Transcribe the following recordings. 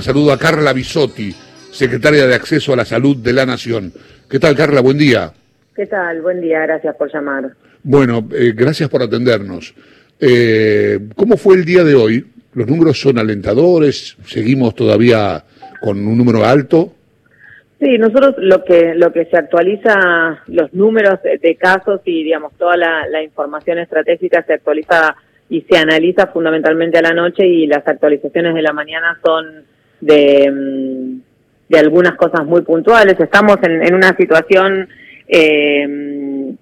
Saludo a Carla Bisotti, secretaria de Acceso a la Salud de la Nación. ¿Qué tal, Carla? Buen día. ¿Qué tal? Buen día, gracias por llamar. Bueno, eh, gracias por atendernos. Eh, ¿Cómo fue el día de hoy? ¿Los números son alentadores? ¿Seguimos todavía con un número alto? Sí, nosotros lo que lo que se actualiza, los números de, casos y digamos toda la, la información estratégica se actualiza y se analiza fundamentalmente a la noche y las actualizaciones de la mañana son Mm, de, algunas cosas muy puntuales. Estamos en, una situación eh,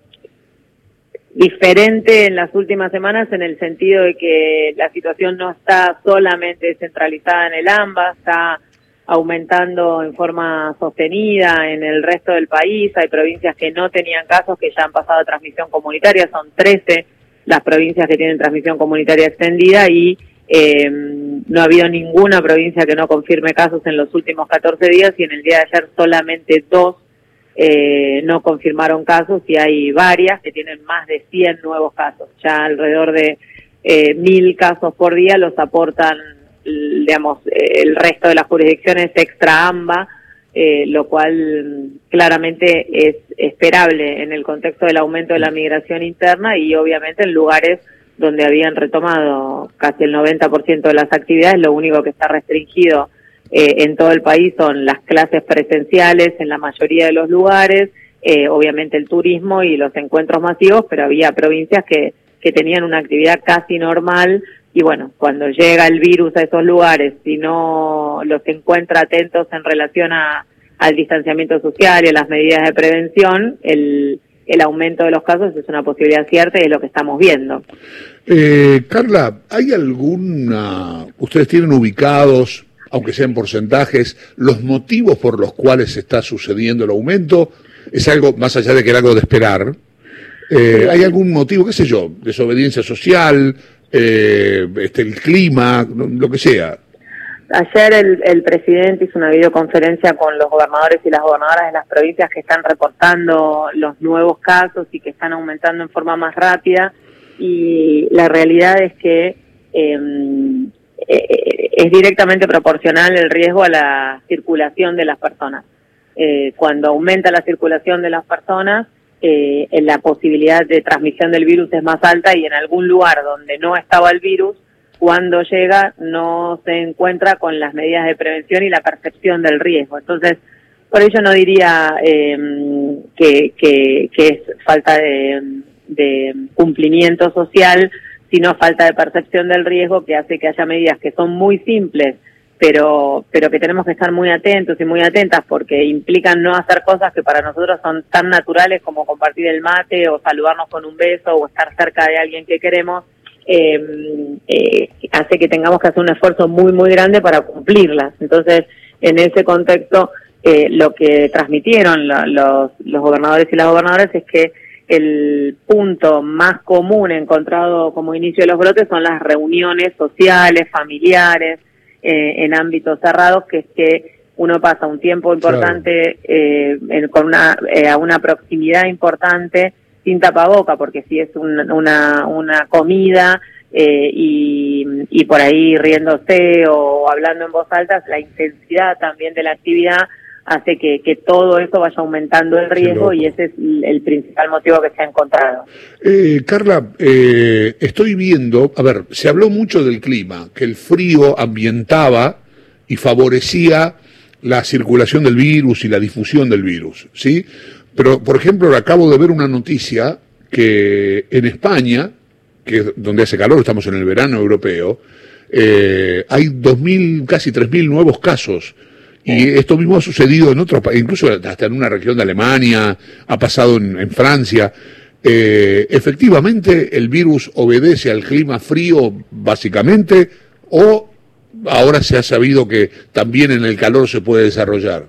diferente en las últimas semanas en el sentido de que la situación no está solamente centralizada en el AMBA, está aumentando en forma sostenida en el resto del país. Hay provincias que no tenían casos que ya han pasado a transmisión comunitaria, son 13 las provincias que tienen transmisión comunitaria extendida y eh, no ha habido ninguna provincia que no confirme casos en los últimos 14 días y en el día de ayer solamente dos eh, no confirmaron casos y hay varias que tienen más de 100 nuevos casos. Ya alrededor de eh, mil casos por día los aportan, digamos, el resto de las jurisdicciones extra AMBA, eh, lo cual claramente es esperable en el contexto del aumento de la migración interna y obviamente en lugares donde habían retomado casi el 90% de las actividades, lo único que está restringido eh, en todo el país son las clases presenciales en la mayoría de los lugares, eh, obviamente el turismo y los encuentros masivos, pero había provincias que, que tenían una actividad casi normal y bueno, cuando llega el virus a esos lugares, si no los encuentra atentos en relación a, al distanciamiento social y a las medidas de prevención, el el aumento de los casos es una posibilidad cierta y es lo que estamos viendo. Eh, Carla, ¿hay alguna, ustedes tienen ubicados, aunque sean porcentajes, los motivos por los cuales está sucediendo el aumento? ¿Es algo más allá de que era algo de esperar? Eh, ¿Hay algún motivo, qué sé yo, desobediencia social, eh, este, el clima, lo que sea? Ayer el, el, presidente hizo una videoconferencia con los gobernadores y las gobernadoras de las provincias que están reportando los nuevos casos y que están aumentando en forma más rápida y la realidad es que em, e, e, es directamente proporcional el riesgo a la circulación de las personas. Eh, cuando aumenta la circulación de las personas, eh, la posibilidad de transmisión del virus es más alta y en algún lugar donde no estaba el virus, cuando llega no se encuentra con las medidas de prevención y la percepción del riesgo. Entonces, por ello no diría eh, que, que, es falta de, de cumplimiento social, sino falta de percepción del riesgo que hace que haya medidas que son muy simples, pero, pero que tenemos que estar muy atentos y muy atentas porque implican no hacer cosas que para nosotros son tan naturales como compartir el mate o saludarnos con un beso o estar cerca de alguien que queremos eh, eh, hace que tengamos que hacer un esfuerzo muy, muy grande para cumplirlas. Entonces, en ese contexto, eh, lo que transmitieron los, los gobernadores y las gobernadoras es que el punto más común encontrado como inicio de los brotes son las reuniones sociales, familiares, eh, en ámbitos cerrados, que es que uno pasa un tiempo importante eh, con una, eh, a una proximidad importante sin tapaboca, porque si es una, una comida eh, y, y por ahí riéndose o hablando en voz alta, la intensidad también de la actividad hace que, que todo eso vaya aumentando el riesgo y ese es el, principal motivo que se ha encontrado. Eh, Carla, eh, estoy viendo, a ver, se habló mucho del clima, que el frío ambientaba y favorecía la circulación del virus y la difusión del virus, ¿sí? Pero, por ejemplo, acabo de ver una noticia que en España, que es donde hace calor, estamos en el verano europeo, eh, hay 2.000, casi 3.000 nuevos casos. Y esto mismo ha sucedido en otros países, incluso hasta en una región de Alemania, ha pasado en, Francia. Eh, efectivamente, el virus obedece al clima frío, básicamente, o ahora se ha sabido que también en el calor se puede desarrollar.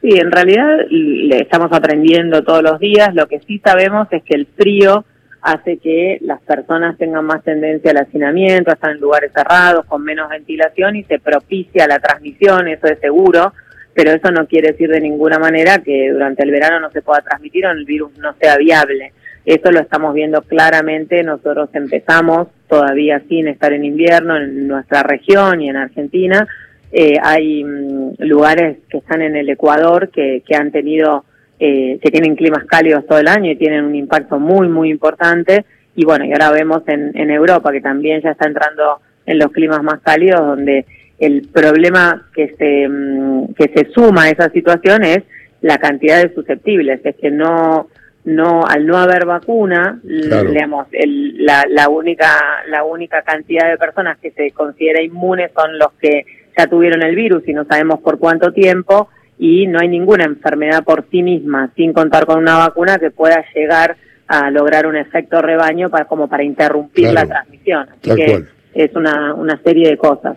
Sí, en realidad le estamos aprendiendo todos los días. Lo que sí sabemos es que el frío hace que las personas tengan más tendencia al hacinamiento, a estar en lugares cerrados, con menos ventilación y se propicia la transmisión, eso es seguro, pero eso no quiere decir de ninguna manera que durante el verano no se pueda transmitir o el virus no sea viable. Eso lo estamos viendo claramente. Nosotros empezamos todavía sin estar en invierno en nuestra región y en Argentina eh, hay mm, lugares que están en el Ecuador que, que han tenido, eh, que tienen climas cálidos todo el año y tienen un impacto muy, muy importante. Y bueno, y ahora vemos en, en Europa que también ya está entrando en los climas más cálidos, donde el problema que se, mm, que se suma a esa situación es la cantidad de susceptibles, es que no, no al no haber vacuna, digamos, el, la, la única la única cantidad de personas que se considera inmunes son los que ya tuvieron el virus y no sabemos por cuánto tiempo y no hay ninguna enfermedad por sí misma sin contar con una vacuna que pueda llegar a lograr un efecto rebaño para como para interrumpir la transmisión. Así que es una, una serie de cosas.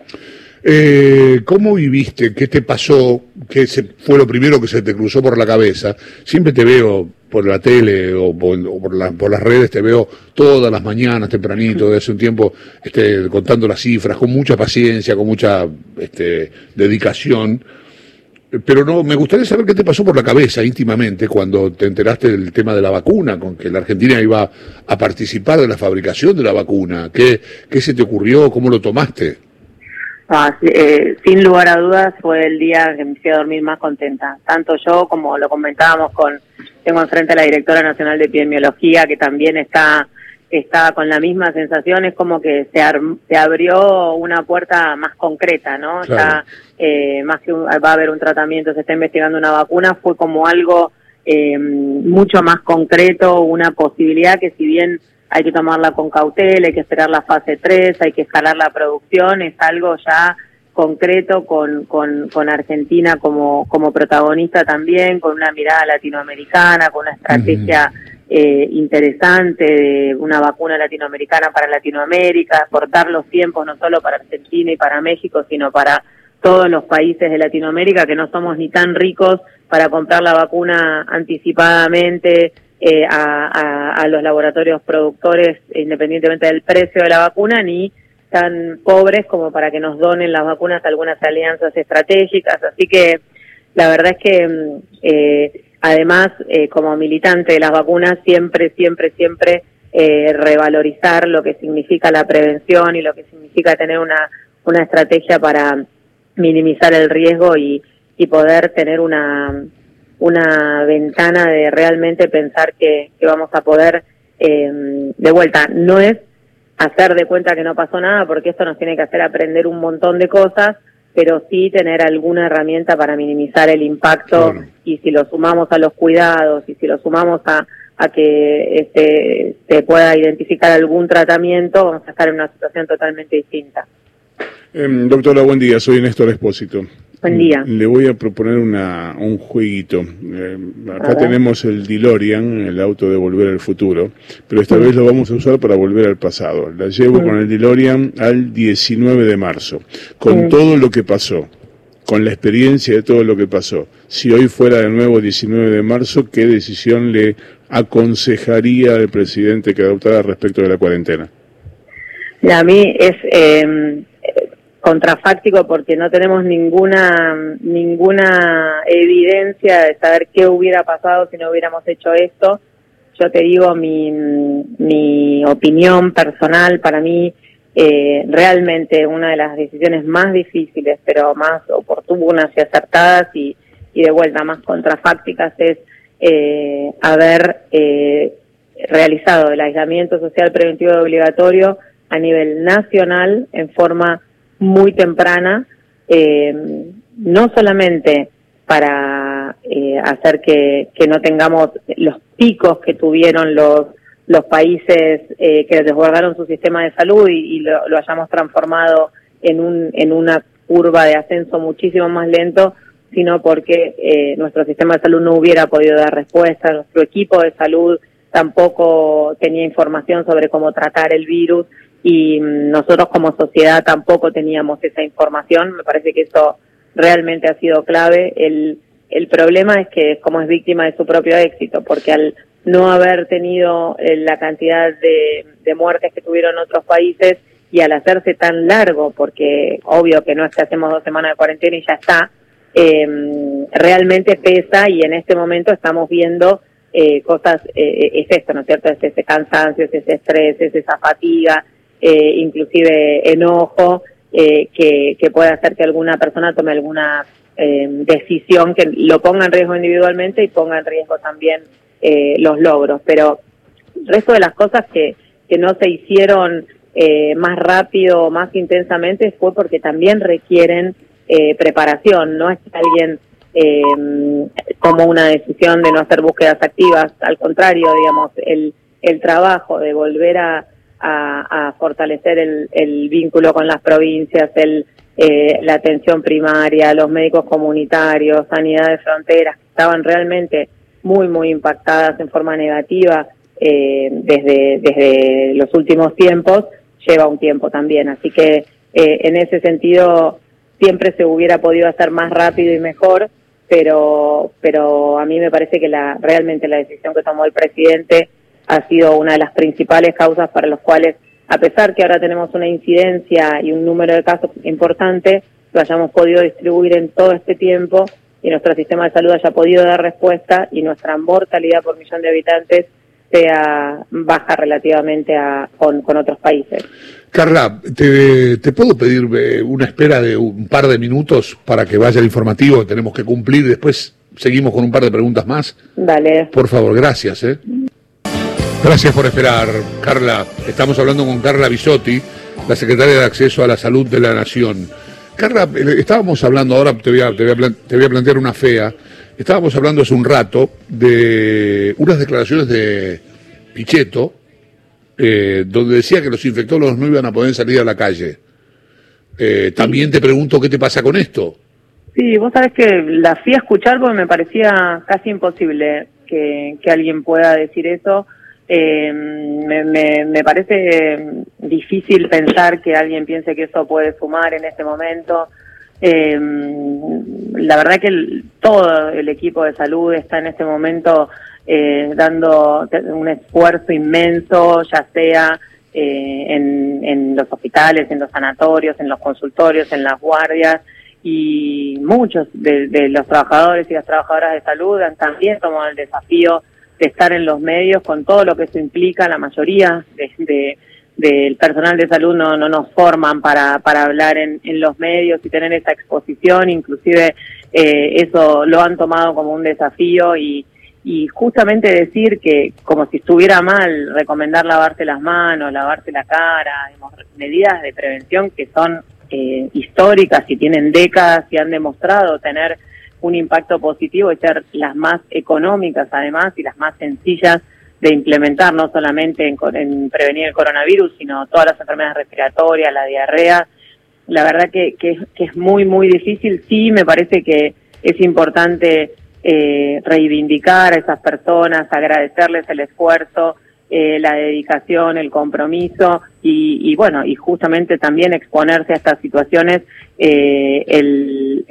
Eh, ¿Cómo viviste? ¿Qué te pasó? ¿Qué se, fue lo primero que se te cruzó por la cabeza? Siempre te veo por la tele o por, por, las redes, te veo todas las mañanas tempranito, de hace un tiempo, este, contando las cifras, con mucha paciencia, con mucha este, dedicación. Pero no, me gustaría saber qué te pasó por la cabeza íntimamente cuando te enteraste del tema de la vacuna, con que la Argentina iba a participar de la fabricación de la vacuna. ¿Qué, qué se te ocurrió? ¿Cómo lo tomaste? Ah, eh, sin lugar a dudas fue el día que me fui a dormir más contenta. Tanto yo como lo comentábamos con, tengo enfrente a la directora nacional de epidemiología que también está, está con la misma sensación, es como que se, se abrió una puerta más concreta, ¿no? Ya, eh, más que va a haber un tratamiento, se está investigando una vacuna, fue como algo eh, mucho más concreto, una posibilidad que si bien hay que tomarla con cautela, hay que esperar la fase 3, hay que escalar la producción, es algo ya concreto con, con, con Argentina como, como protagonista también, con una mirada latinoamericana, con una estrategia eh, interesante de una vacuna latinoamericana para Latinoamérica, cortar los tiempos no solo para Argentina y para México, sino para todos los países de Latinoamérica que no somos ni tan ricos para comprar la vacuna anticipadamente, eh, a, los laboratorios productores, independientemente del precio de la vacuna, ni tan pobres como para que nos donen las vacunas algunas alianzas estratégicas. Así que la verdad es que mm, eh, además, eh, como militante de las vacunas, siempre, siempre, siempre revalorizar lo que significa la prevención y lo que significa tener una, una estrategia para minimizar el riesgo y, y poder tener una una ventana de realmente pensar que, vamos a poder, eh, de vuelta, no es hacer de cuenta que no pasó nada, porque esto nos tiene que hacer aprender un montón de cosas, pero sí tener alguna herramienta para minimizar el impacto y si lo sumamos a los cuidados y si lo sumamos a, a que este, se pueda identificar algún tratamiento, vamos a estar en una situación totalmente distinta. Em, doctora, buen día. Soy Néstor Espósito. Buen día. Le voy a proponer una, un jueguito. Em, acá tenemos el DeLorean, el auto de Volver al Futuro, pero esta vez lo vamos a usar para volver al pasado. La llevo con el DeLorean al 19 de marzo, con todo lo que pasó, con la experiencia de todo lo que pasó. Si hoy fuera de nuevo 19 de marzo, ¿qué decisión le aconsejaría al presidente que adoptara respecto de la cuarentena? A mí es... Eh contrafáctico porque no tenemos ninguna ninguna evidencia de saber qué hubiera pasado si no hubiéramos hecho esto. Yo te digo mi, mi opinión personal, para mí eh, realmente una de las decisiones más difíciles, pero más oportunas y acertadas y, y de vuelta más contrafácticas es eh, haber eh, realizado el aislamiento social preventivo obligatorio a nivel nacional en forma muy temprana, eh, no solamente para eh, hacer que, que, no tengamos los picos que tuvieron los, los países eh, que desbordaron su sistema de salud y, lo, hayamos transformado en, un, en una curva de ascenso muchísimo más lento, sino porque eh, nuestro sistema de salud no hubiera podido dar respuesta, nuestro equipo de salud tampoco tenía información sobre cómo tratar el virus y nosotros como sociedad tampoco teníamos esa información. Me parece que eso realmente ha sido clave. El, el problema es que como es víctima de su propio éxito, porque al no haber tenido eh, la cantidad de, de muertes que tuvieron otros países y al hacerse tan largo, porque obvio que no es que hacemos dos semanas de cuarentena y ya está, eh, realmente pesa y en este momento estamos viendo eh, cosas, eh, es esto, ¿no es cierto? Es ese cansancio, es ese estrés, es esa fatiga, eh, inclusive enojo, eh, que, que pueda hacer que alguna persona tome alguna eh, decisión que lo ponga en riesgo individualmente y ponga en riesgo también eh, los logros. Pero el resto de las cosas que, que no se hicieron eh, más rápido, más intensamente, fue porque también requieren eh, preparación. No es que alguien eh, como una decisión de no hacer búsquedas activas, al contrario, digamos, el, el trabajo de volver a, a, fortalecer el, el, vínculo con las provincias, el, eh, la atención primaria, los médicos comunitarios, sanidad de fronteras, que estaban realmente muy, muy impactadas en forma negativa eh, desde, desde los últimos tiempos, lleva un tiempo también. Así que eh, en ese sentido siempre se hubiera podido hacer más rápido y mejor, pero, pero a mí me parece que la, realmente la decisión que tomó el presidente ha sido una de las principales causas para los cuales, a pesar que ahora tenemos una incidencia y un número de casos importante, lo hayamos podido distribuir en todo este tiempo y nuestro sistema de salud haya podido dar respuesta y nuestra mortalidad por millón de habitantes sea baja relativamente a, con, con otros países. Carla, te, te, puedo pedir eh, una espera de un par de minutos para que vaya el informativo, tenemos que cumplir, después seguimos con un par de preguntas más. Dale. Por favor, gracias. ¿eh? Gracias por esperar, Carla. Estamos hablando con Carla Bisotti, la secretaria de Acceso a la Salud de la Nación. Carla, eh, estábamos hablando, ahora te voy a, te voy a, plantear una fea, estábamos hablando hace un rato de unas declaraciones de Pichetto, eh, donde decía que los infectólogos no iban a poder salir a la calle. Eh, también te pregunto qué te pasa con esto. Sí, vos sabés que la fui a escuchar porque me parecía casi imposible que alguien pueda decir eso. Eh, me, me, me, parece difícil pensar que alguien piense que eso puede sumar en este momento. Eh, la verdad que el, todo el equipo de salud está en este momento eh, dando un esfuerzo inmenso, ya sea eh, en, en los hospitales, en los sanatorios, en los consultorios, en las guardias, y muchos de, de, los trabajadores y las trabajadoras de salud han también tomado el desafío de estar en los medios con todo lo que eso implica. La mayoría de, de del personal de salud no, no nos forman para, para hablar en, en los medios y tener esa exposición, inclusive eh, eso lo han tomado como un desafío y, y justamente decir que como si estuviera mal recomendar lavarse las manos, lavarse la cara, medidas de prevención que son eh, históricas y tienen décadas y han demostrado tener un impacto positivo y ser las más económicas además y las más sencillas de implementar, no solamente en, en prevenir el coronavirus, sino todas las enfermedades respiratorias, la diarrea. La verdad que, que, que es muy, muy difícil. Sí, me parece que es importante eh, reivindicar a esas personas, agradecerles el esfuerzo, eh, la dedicación, el compromiso y, y, bueno, y justamente también exponerse a estas situaciones, eh, el,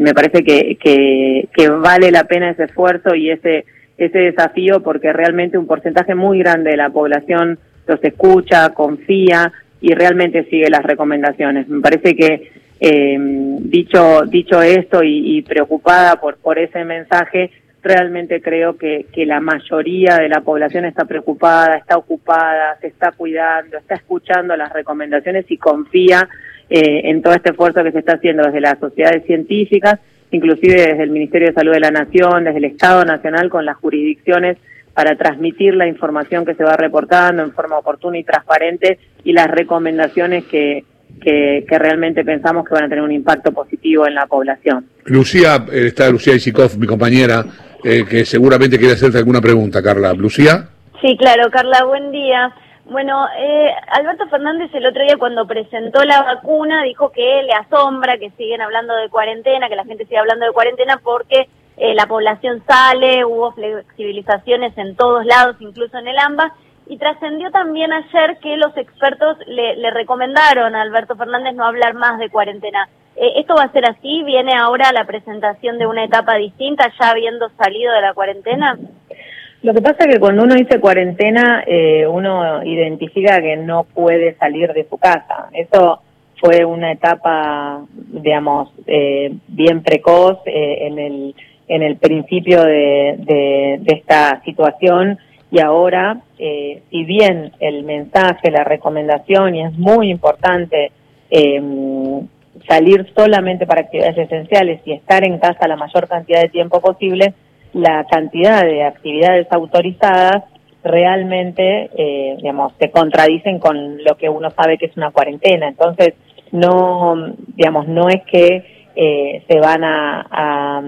me parece que, que, que vale la pena ese esfuerzo y ese ese desafío porque realmente un porcentaje muy grande de la población los escucha, confía y realmente sigue las recomendaciones. Me parece que eh, dicho dicho esto y, y, preocupada por por ese mensaje, realmente creo que, que la mayoría de la población está preocupada, está ocupada, se está cuidando, está escuchando las recomendaciones y confía eh, en todo este esfuerzo que se está haciendo desde las sociedades científicas inclusive desde el Ministerio de Salud de la Nación, desde el Estado Nacional con las jurisdicciones para transmitir la información que se va reportando en forma oportuna y transparente y las recomendaciones que, que, que realmente pensamos que van a tener un impacto positivo en la población. Lucía, eh, está Lucía Isikov, mi compañera, eh, que seguramente quiere hacerte alguna pregunta, Carla. Lucía. Sí, claro, Carla, buen día. Bueno, eh, Alberto Fernández el otro día cuando presentó la vacuna dijo que le asombra que siguen hablando de cuarentena, que la gente sigue hablando de cuarentena porque eh, la población sale, hubo flexibilizaciones en todos lados, incluso en el AMBA, y trascendió también ayer que los expertos le, le, recomendaron a Alberto Fernández no hablar más de cuarentena. Eh, ¿Esto va a ser así? ¿Viene ahora la presentación de una etapa distinta ya habiendo salido de la cuarentena? Lo que pasa es que cuando uno dice cuarentena, eh, uno identifica que no puede salir de su casa. Eso fue una etapa, digamos, eh, bien precoz eh, en el en el principio de, esta situación y ahora, eh, si bien el mensaje, la recomendación, y es muy importante em, salir solamente para actividades esenciales y estar en casa la mayor cantidad de tiempo posible, la cantidad de actividades autorizadas realmente, eh, digamos, se contradicen con lo que uno sabe que es una cuarentena. Entonces, no, digamos, no es que eh, se van a,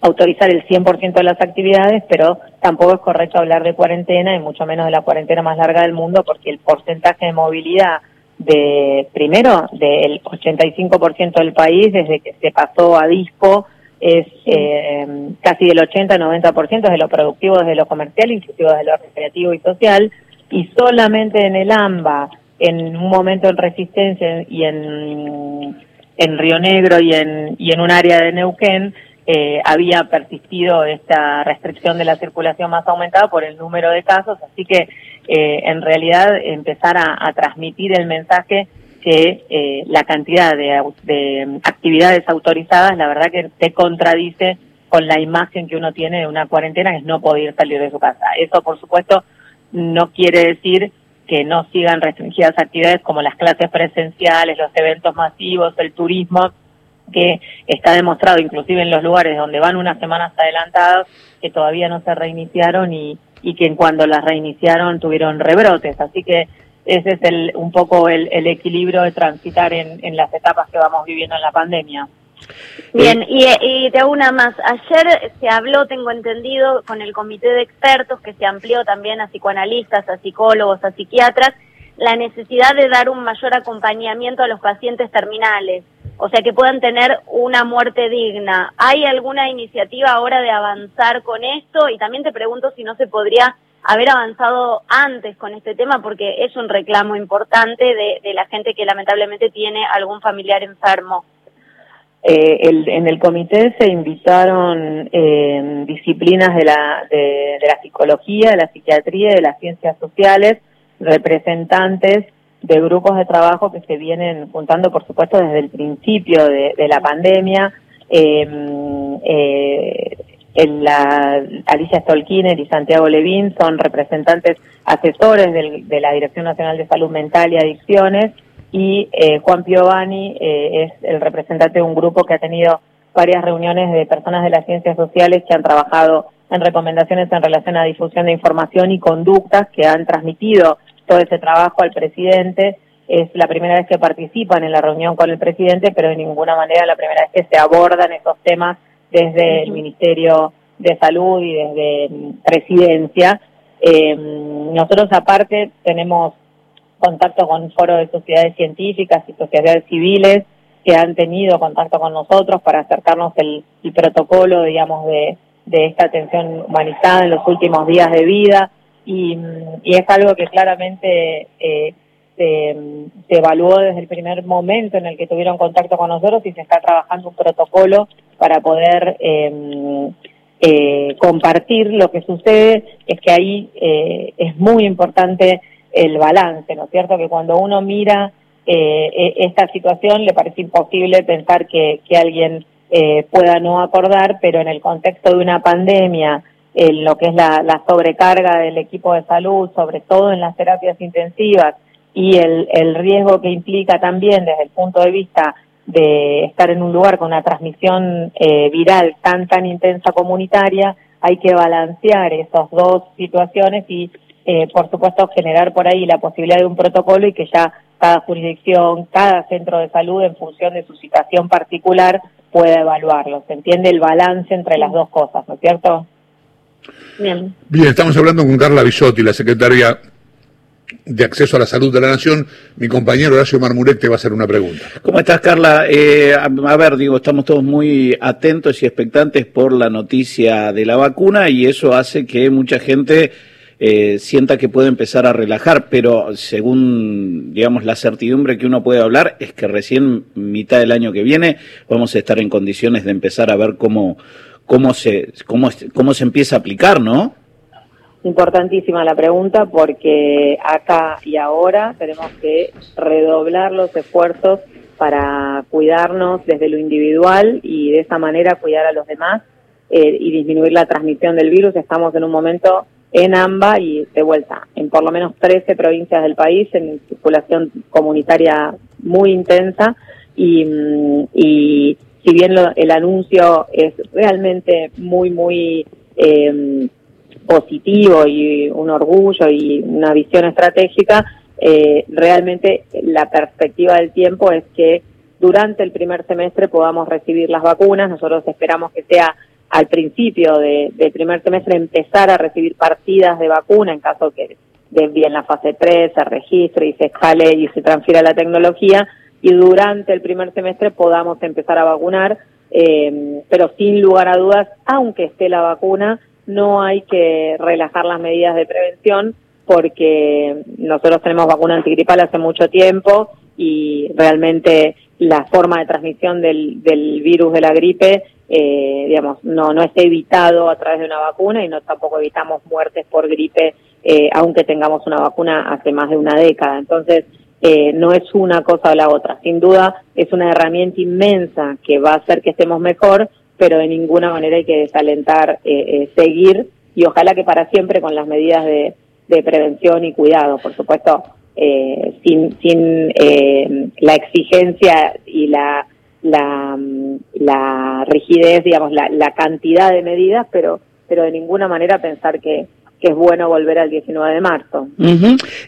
autorizar el 100% de las actividades, pero tampoco es correcto hablar de cuarentena y mucho menos de la cuarentena más larga del mundo porque el porcentaje de movilidad de, primero, del 85% del país desde que se pasó a disco es eh, casi del 80-90% de lo productivo desde lo comercial, inclusive desde lo recreativo y social, y solamente en el AMBA, en un momento en resistencia y en, en Río Negro y en, y en un área de Neuquén, eh, había persistido esta restricción de la circulación más aumentada por el número de casos, así que eh, en realidad empezar a transmitir el mensaje que eh, la cantidad de, actividades autorizadas, la verdad que te contradice con la imagen que uno tiene de una cuarentena, que es no poder salir de su casa. Eso, por supuesto, no quiere decir que no sigan restringidas actividades como las clases presenciales, los eventos masivos, el turismo, que está demostrado inclusive en los lugares donde van unas semanas adelantadas que todavía no se reiniciaron y, que cuando las reiniciaron tuvieron rebrotes. Así que ese es el, un poco el, equilibrio de transitar en, en, las etapas que vamos viviendo en la pandemia. Bien, y, y, te hago una más. Ayer se habló, tengo entendido, con el comité de expertos que se amplió también a psicoanalistas, a psicólogos, a psiquiatras, la necesidad de dar un mayor acompañamiento a los pacientes terminales, o sea, que puedan tener una muerte digna. ¿Hay alguna iniciativa ahora de avanzar con esto? Y también te pregunto si no se podría haber avanzado antes con este tema porque es un reclamo importante de, la gente que lamentablemente tiene algún familiar enfermo. Eh, en el comité se invitaron eh, disciplinas de la, de, la psicología, de la psiquiatría de las ciencias sociales, representantes de grupos de trabajo que se vienen juntando, por supuesto, desde el principio de, la pandemia. Eh, eh Alicia Stolkiner y Santiago Levín son representantes asesores de la Dirección Nacional de Salud Mental y Adicciones y eh, Juan Piovani eh, es el representante de un grupo que ha tenido varias reuniones de personas de las ciencias sociales que han trabajado en recomendaciones en relación a difusión de información y conductas que han transmitido todo ese trabajo al presidente. Es la primera vez que participan en la reunión con el presidente, pero de ninguna manera la primera vez que se abordan esos temas desde el Ministerio de Salud y desde mm, Presidencia. Eh, nosotros aparte tenemos contacto con foros de sociedades científicas y sociedades civiles que han tenido contacto con nosotros para acercarnos el, protocolo, digamos, de, de, esta atención humanizada en los últimos días de vida y, y es algo que claramente eh, se, evaluó desde el primer momento en el que tuvieron contacto con nosotros y se está trabajando un protocolo para poder em, eh, compartir lo que sucede, es que ahí eh, es muy importante el balance, ¿no es cierto? Que cuando uno mira eh, e, esta situación le parece imposible pensar que, que alguien pueda no acordar, pero en el contexto de una pandemia, en lo que es la, la sobrecarga del equipo de salud, sobre todo en las terapias intensivas, y el, el riesgo que implica también desde el punto de vista de estar en un lugar con una transmisión eh, viral tan tan intensa comunitaria, hay que balancear esas dos situaciones y, eh, por supuesto, generar por ahí la posibilidad de un protocolo y que ya cada jurisdicción, cada centro de salud, en función de su situación particular, pueda evaluarlo. ¿Se entiende el balance entre las dos cosas, no es cierto? Bien. Bien, estamos hablando con Carla Bisotti, la secretaria de Acceso a la Salud de la Nación. Mi compañero Horacio Marmurek te va a hacer una pregunta. ¿Cómo estás, Carla? Eh, a, ver, digo, estamos todos muy atentos y expectantes por la noticia de la vacuna y eso hace que mucha gente eh, sienta que puede empezar a relajar, pero según, digamos, la certidumbre que uno puede hablar es que recién mitad del año que viene vamos a estar en condiciones de empezar a ver cómo, cómo, se, cómo, cómo se empieza a aplicar, ¿no? Importantísima la pregunta porque acá y ahora tenemos que redoblar los esfuerzos para cuidarnos desde lo individual y de esa manera cuidar a los demás eh, y disminuir la transmisión del virus. Estamos en un momento en AMBA y de vuelta en por lo menos 13 provincias del país en circulación comunitaria muy intensa y, mm, y si bien el anuncio es realmente muy, muy eh, positivo y un orgullo y una visión estratégica, eh, realmente la perspectiva del tiempo es que durante el primer semestre podamos recibir las vacunas. Nosotros esperamos que sea al principio del primer semestre empezar a recibir partidas de vacuna en caso que de bien la fase 3 se registre y se escale y se transfiera la tecnología y durante el primer semestre podamos empezar a vacunar, eh, pero sin lugar a dudas, aunque esté la vacuna, no hay que relajar las medidas de prevención porque nosotros tenemos vacuna antigripal hace mucho tiempo y realmente la forma de transmisión del, del virus de la gripe, eh, digamos, no, no es evitado a través de una vacuna y no tampoco evitamos muertes por gripe, eh, aunque tengamos una vacuna hace más de una década. Entonces, eh, no es una cosa o la otra. Sin duda es una herramienta inmensa que va a hacer que estemos mejor, pero de ninguna manera hay que desalentar eh, eh, seguir y ojalá que para siempre con las medidas de, prevención y cuidado, por supuesto, sin, sin la exigencia y la, la, la rigidez, digamos, la, la cantidad de medidas, pero, pero de ninguna manera pensar que, que es bueno volver al 19 de marzo.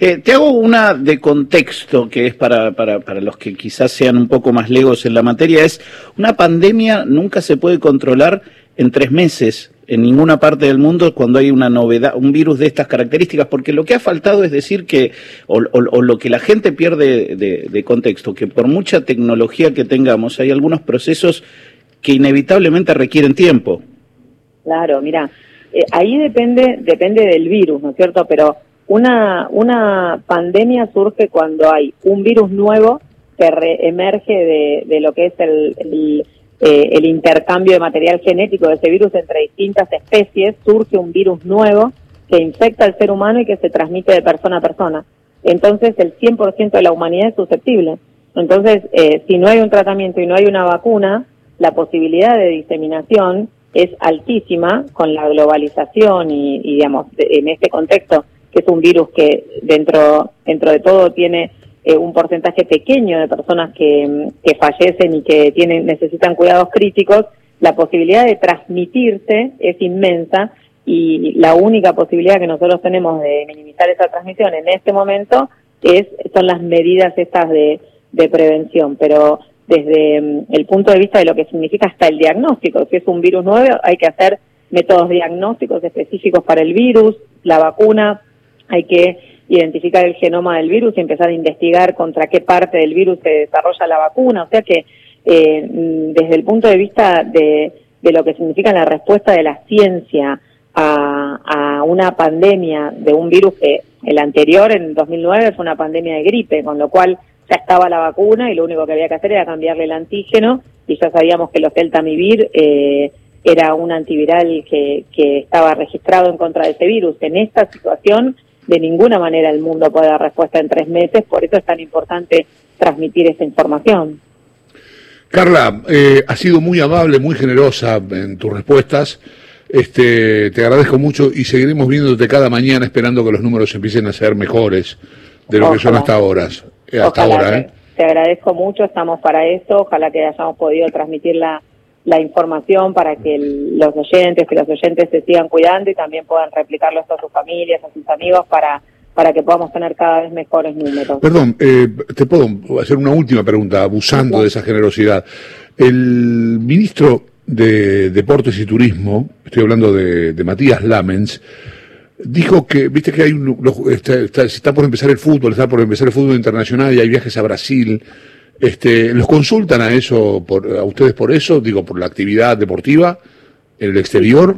Eh, te hago una de contexto que es para, para, para los que quizás sean un poco más legos en la materia, es una pandemia nunca se puede controlar en tres meses en ninguna parte del mundo cuando hay una novedad, un virus de estas características, porque lo que ha faltado es decir que, o, lo que la gente pierde de, de contexto, que por mucha tecnología que tengamos, hay algunos procesos que inevitablemente requieren tiempo. Claro, mira, eh, ahí depende, depende del virus, ¿no es cierto? Pero una, una pandemia surge cuando hay un virus nuevo que emerge de, de, lo que es el, el, eh, el, intercambio de material genético de ese virus entre distintas especies, surge un virus nuevo que infecta al ser humano y que se transmite de persona a persona. Entonces el 100% de la humanidad es susceptible. Entonces, eh, si no hay un tratamiento y no hay una vacuna, la posibilidad de diseminación es altísima con la globalización y, digamos, en este contexto, que es un virus que dentro, dentro de todo tiene eh, un porcentaje pequeño de personas que, que fallecen y que tienen, necesitan cuidados críticos, la posibilidad de transmitirse es inmensa y la única posibilidad que nosotros tenemos de minimizar esa transmisión en este momento es son las medidas estas de, de prevención, pero desde mm, el punto de vista de lo que significa hasta el diagnóstico. Si es un virus nuevo, hay que hacer métodos diagnósticos específicos para el virus, la vacuna, hay que identificar el genoma del virus y empezar a investigar contra qué parte del virus se desarrolla la vacuna. O sea que eh, mm, desde el punto de vista de, de, lo que significa la respuesta de la ciencia a, a, una pandemia de un virus que el anterior, en 2009, fue una pandemia de gripe, con lo cual ya estaba la vacuna y lo único que había que hacer era cambiarle el antígeno y ya sabíamos que los Deltamivir eh, era un antiviral que, que estaba registrado en contra de ese virus. En esta situación, de ninguna manera el mundo puede dar respuesta en tres meses, por eso es tan importante transmitir esa información. Carla, eh, ha sido muy amable, muy generosa en tus respuestas. Este, te agradezco mucho y seguiremos viéndote cada mañana esperando que los números empiecen a ser mejores de lo que son hasta ahora. Eh, hasta ahora, ¿eh? Te agradezco mucho, estamos para eso. Ojalá que hayamos podido transmitir la, la información para que los oyentes y los oyentes se sigan cuidando y también puedan replicarlo a sus familias, a sus amigos para para que podamos tener cada vez mejores números. Perdón, eh, te puedo hacer una última pregunta, abusando de esa generosidad. El ministro de Deportes y Turismo, estoy hablando de, de Matías Lamens, dijo que, viste que hay un, está, está, por empezar el fútbol, está por empezar el fútbol internacional y hay viajes a Brasil. Este, ¿Los consultan a eso, por, a ustedes por eso, digo, por la actividad deportiva en el exterior?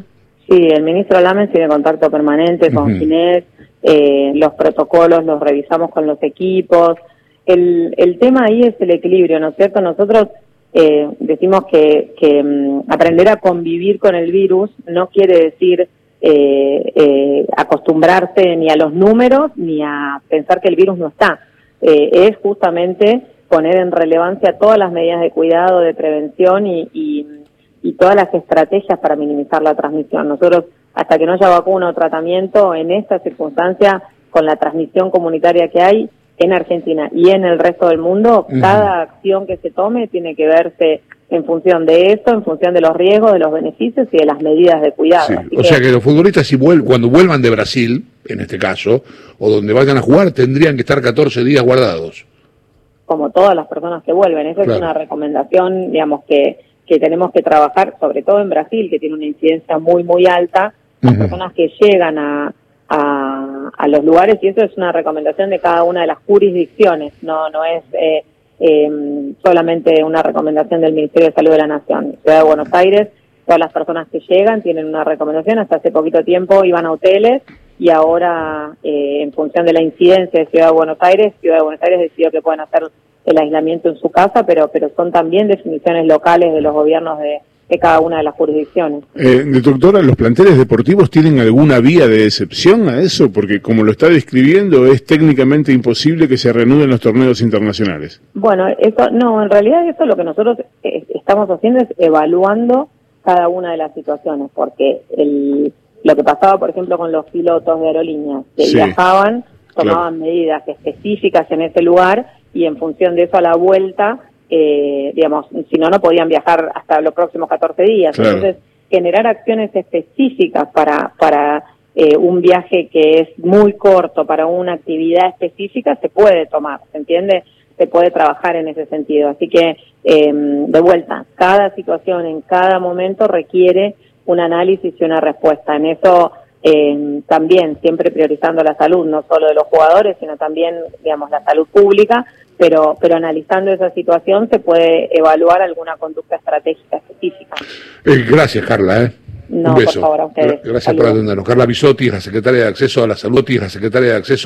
Sí, el ministro Lamen tiene contacto permanente con Ginés, eh, los protocolos los revisamos con los equipos. El, el tema ahí es el equilibrio, ¿no es cierto? Nosotros eh, decimos que, que mm, aprender a convivir con el virus no quiere decir eh, eh, acostumbrarse ni a los números ni a pensar que el virus no está. Eh, es justamente poner en relevancia todas las medidas de cuidado, de prevención y, y, y, todas las estrategias para minimizar la transmisión. Nosotros hasta que no haya vacuna o tratamiento en esta circunstancia, con la transmisión comunitaria que hay en Argentina y en el resto del mundo, cada acción que se tome tiene que verse en función de eso, en función de los riesgos, de los beneficios y de las medidas de cuidado. o sea que los futbolistas si cuando vuelvan de Brasil, en este caso, o donde vayan a jugar, tendrían que estar 14 días guardados. Como todas las personas que vuelven. Esa es una recomendación, digamos, que, que tenemos que trabajar, sobre todo en Brasil, que tiene una incidencia muy, muy alta. Las personas que llegan a, a, a, los lugares y eso es una recomendación de cada una de las jurisdicciones, no, no es eh, eh, solamente una recomendación del Ministerio de Salud de la Nación. Ciudad de Buenos Aires, todas las personas que llegan tienen una recomendación, hasta hace poquito tiempo iban a hoteles y ahora eh, en función de la incidencia de Ciudad de Buenos Aires, Ciudad de Buenos Aires decidió que pueden hacer el aislamiento en su casa, pero, pero son también definiciones locales de los gobiernos de, de cada una de las jurisdicciones. Eh, doctora, ¿los planteles deportivos tienen alguna vía de excepción a eso? Porque como lo está describiendo, es técnicamente imposible que se reanuden los torneos internacionales. Bueno, eso no, en realidad eso lo que nosotros eh, estamos haciendo es evaluando cada una de las situaciones, porque el, lo que pasaba, por ejemplo, con los pilotos de aerolíneas, que viajaban, tomaban medidas específicas en ese lugar y en función de eso a la vuelta eh, digamos, si no, no podían viajar hasta los próximos 14 días. Entonces, generar acciones específicas para, para eh, un viaje que es muy corto, para una actividad específica, se puede tomar, ¿se entiende? Se puede trabajar en ese sentido. Así que, eh, de vuelta, cada situación en cada momento requiere un análisis y una respuesta. En eso eh, también siempre priorizando la salud, no solo de los jugadores, sino también, digamos, la salud pública, pero, pero analizando esa situación se puede evaluar alguna conducta estratégica específica. Eh, gracias, Carla. ¿eh? No, Un beso. por favor, a ustedes. Gracias por atendernos. Carla Bisotti, la secretaria de Acceso a la Salud la secretaria de Acceso